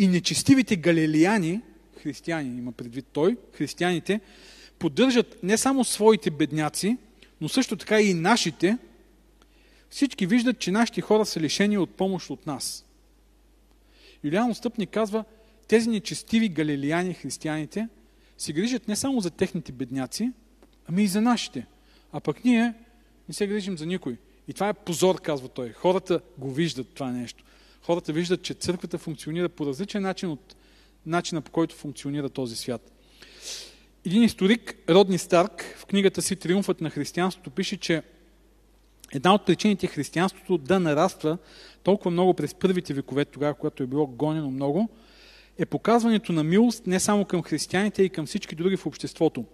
и нечестивите галилияни, християни има предвид той, християните, поддържат не само своите бедняци, но също така и нашите, всички виждат, че нашите хора са лишени от помощ от нас. Юлиан Отстъпник казва, тези нечестиви галилияни, християните, се грижат не само за техните бедняци, ами и за нашите. А пък ние не се грижим за никой. И това е позор, казва той. Хората го виждат това нещо. Хората виждат, че църквата функционира по различен начин от начина по който функционира този свят. Един историк, Родни Старк, в книгата си Триумфът на християнството пише, че една от причините християнството да нараства толкова много през първите векове, тогава, когато е било гонено много, е показването на милост не само към християните, а и към всички други в обществото.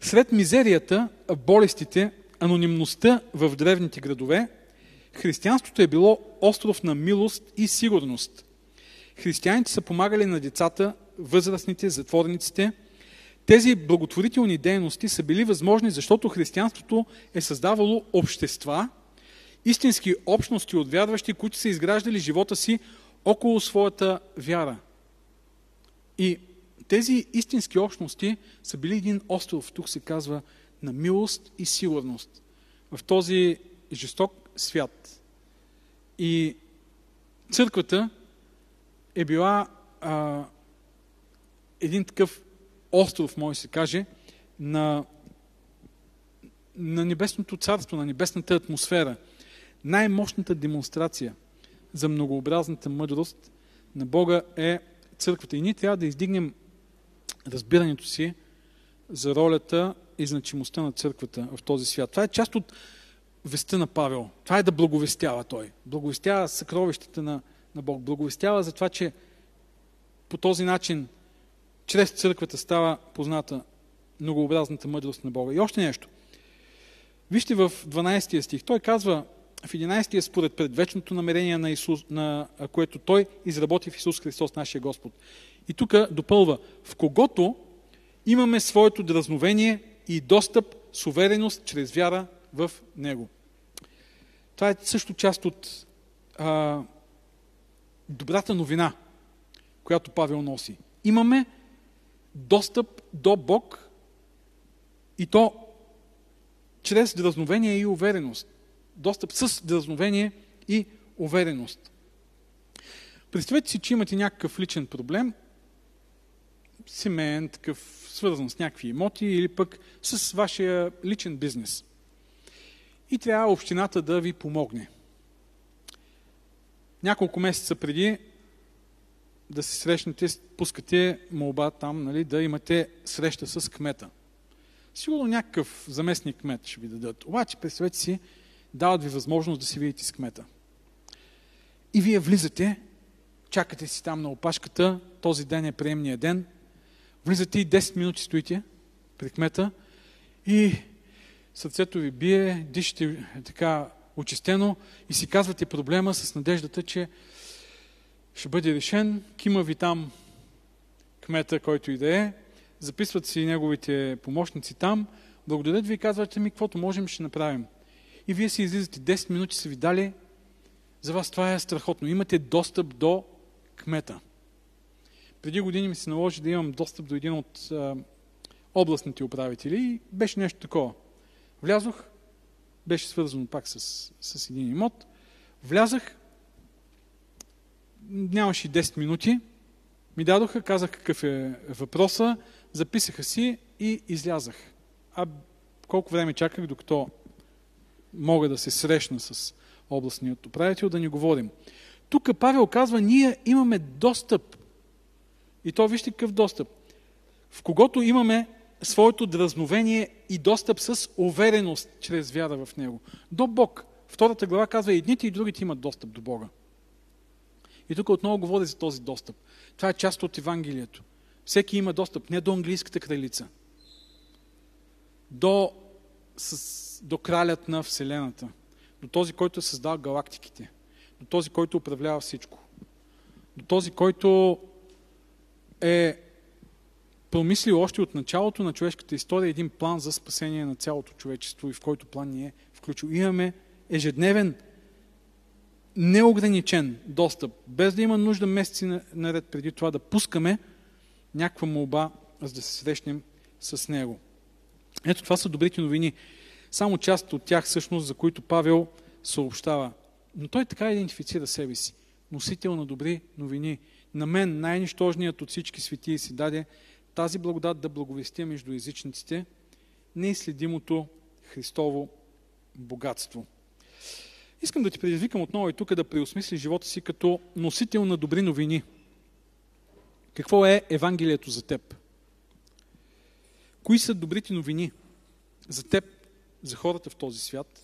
Сред мизерията, болестите, анонимността в древните градове, християнството е било остров на милост и сигурност. Християните са помагали на децата, възрастните, затворниците. Тези благотворителни дейности са били възможни, защото християнството е създавало общества, истински общности от вярващи, които са изграждали живота си около своята вяра. И тези истински общности са били един остров, тук се казва, на милост и сигурност в този жесток свят. И църквата е била а, един такъв остров, може се каже, на, на небесното царство, на небесната атмосфера. Най-мощната демонстрация за многообразната мъдрост на Бога е църквата. И ние трябва да издигнем разбирането си за ролята и значимостта на църквата в този свят. Това е част от веста на Павел. Това е да благовестява той. Благовестява съкровищата на, на Бог. Благовестява за това, че по този начин, чрез църквата става позната многообразната мъдрост на Бога. И още нещо. Вижте в 12 стих. Той казва в 11 според предвечното намерение на Исус, на което той изработи в Исус Христос, нашия Господ. И тук допълва, в когото имаме своето дразновение и достъп с увереност чрез вяра в Него. Това е също част от а, добрата новина, която Павел носи. Имаме достъп до Бог и то чрез дразновение и увереност. Достъп с дразновение и увереност. Представете си, че имате някакъв личен проблем, семейен, такъв свързан с някакви имоти или пък с вашия личен бизнес. И трябва общината да ви помогне. Няколко месеца преди да се срещнете, пускате молба там, нали, да имате среща с кмета. Сигурно някакъв заместник кмет ще ви дадат. Обаче, представете си, дават ви възможност да се видите с кмета. И вие влизате, чакате си там на опашката, този ден е приемния ден, влизате и 10 минути стоите при кмета и сърцето ви бие, дишите така очистено и си казвате проблема с надеждата, че ще бъде решен. Кима ви там кмета, който и да е, записват си неговите помощници там, благодарят ви и казвате ми, каквото можем, ще направим. И вие си излизате 10 минути, са ви дали. За вас това е страхотно. Имате достъп до кмета. Преди години ми се наложи да имам достъп до един от областните управители и беше нещо такова. Влязох, беше свързано пак с, с един имот. Влязах, нямаше 10 минути, ми дадоха, казах какъв е въпроса, записаха си и излязах. А колко време чаках, докато мога да се срещна с областният управител, да ни говорим. Тук Павел казва, ние имаме достъп. И то вижте какъв достъп. В когото имаме своето дразновение и достъп с увереност чрез вяра в Него. До Бог. Втората глава казва, едните и другите имат достъп до Бога. И тук отново говори за този достъп. Това е част от Евангелието. Всеки има достъп не до английската кралица, до, с, до кралят на Вселената, до този, който е създал галактиките. до този, който управлява всичко, до този, който е промислил още от началото на човешката история един план за спасение на цялото човечество и в който план ни е включил. Имаме ежедневен, неограничен достъп, без да има нужда месеци наред преди това да пускаме някаква молба, за да се срещнем с него. Ето това са добрите новини. Само част от тях всъщност, за които Павел съобщава. Но той така идентифицира себе си. Носител на добри новини. На мен, най-нищожният от всички светии си даде тази благодат да благовестия между езичниците неизследимото Христово богатство. Искам да ти предизвикам отново и тук да преосмисли живота си като носител на добри новини. Какво е Евангелието за теб? Кои са добрите новини за теб, за хората в този свят?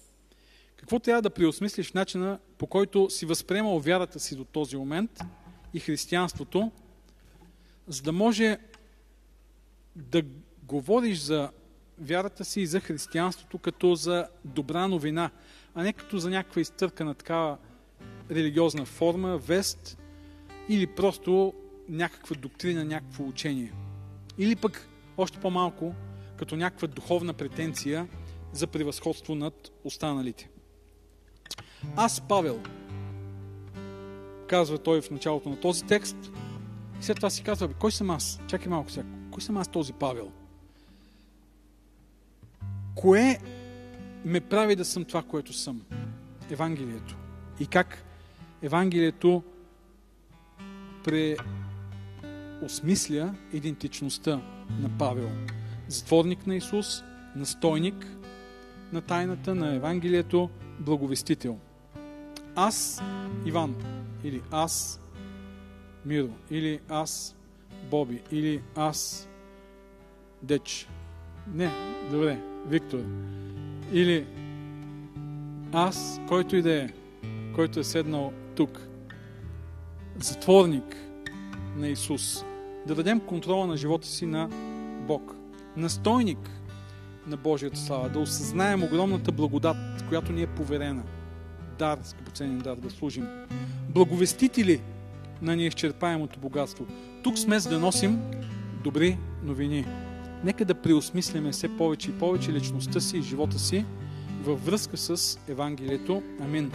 Какво трябва да преосмислиш в начина, по който си възприемал вярата си до този момент и християнството, за да може да говориш за вярата си и за християнството като за добра новина, а не като за някаква изтъркана такава религиозна форма, вест или просто някаква доктрина, някакво учение. Или пък още по-малко като някаква духовна претенция за превъзходство над останалите. Аз, Павел, казва той в началото на този текст, и след това си казва, кой съм аз? Чакай малко сега. Кой съм аз този Павел? Кое ме прави да съм това, което съм? Евангелието. И как Евангелието преосмисля идентичността на Павел. Затворник на Исус, настойник на тайната на Евангелието, благовестител. Аз, Иван, или аз, Миро, или аз, Боби, или аз, Деч. Не, добре, Виктор. Или аз, който и да е, който е седнал тук, затворник на Исус, да дадем контрола на живота си на Бог. Настойник на Божията слава, да осъзнаем огромната благодат, която ни е поверена. Дар, скъпоценен дар, да служим. Благовестители на неизчерпаемото богатство. Тук сме за да носим добри новини. Нека да преосмисляме все повече и повече личността си и живота си във връзка с Евангелието. Амин.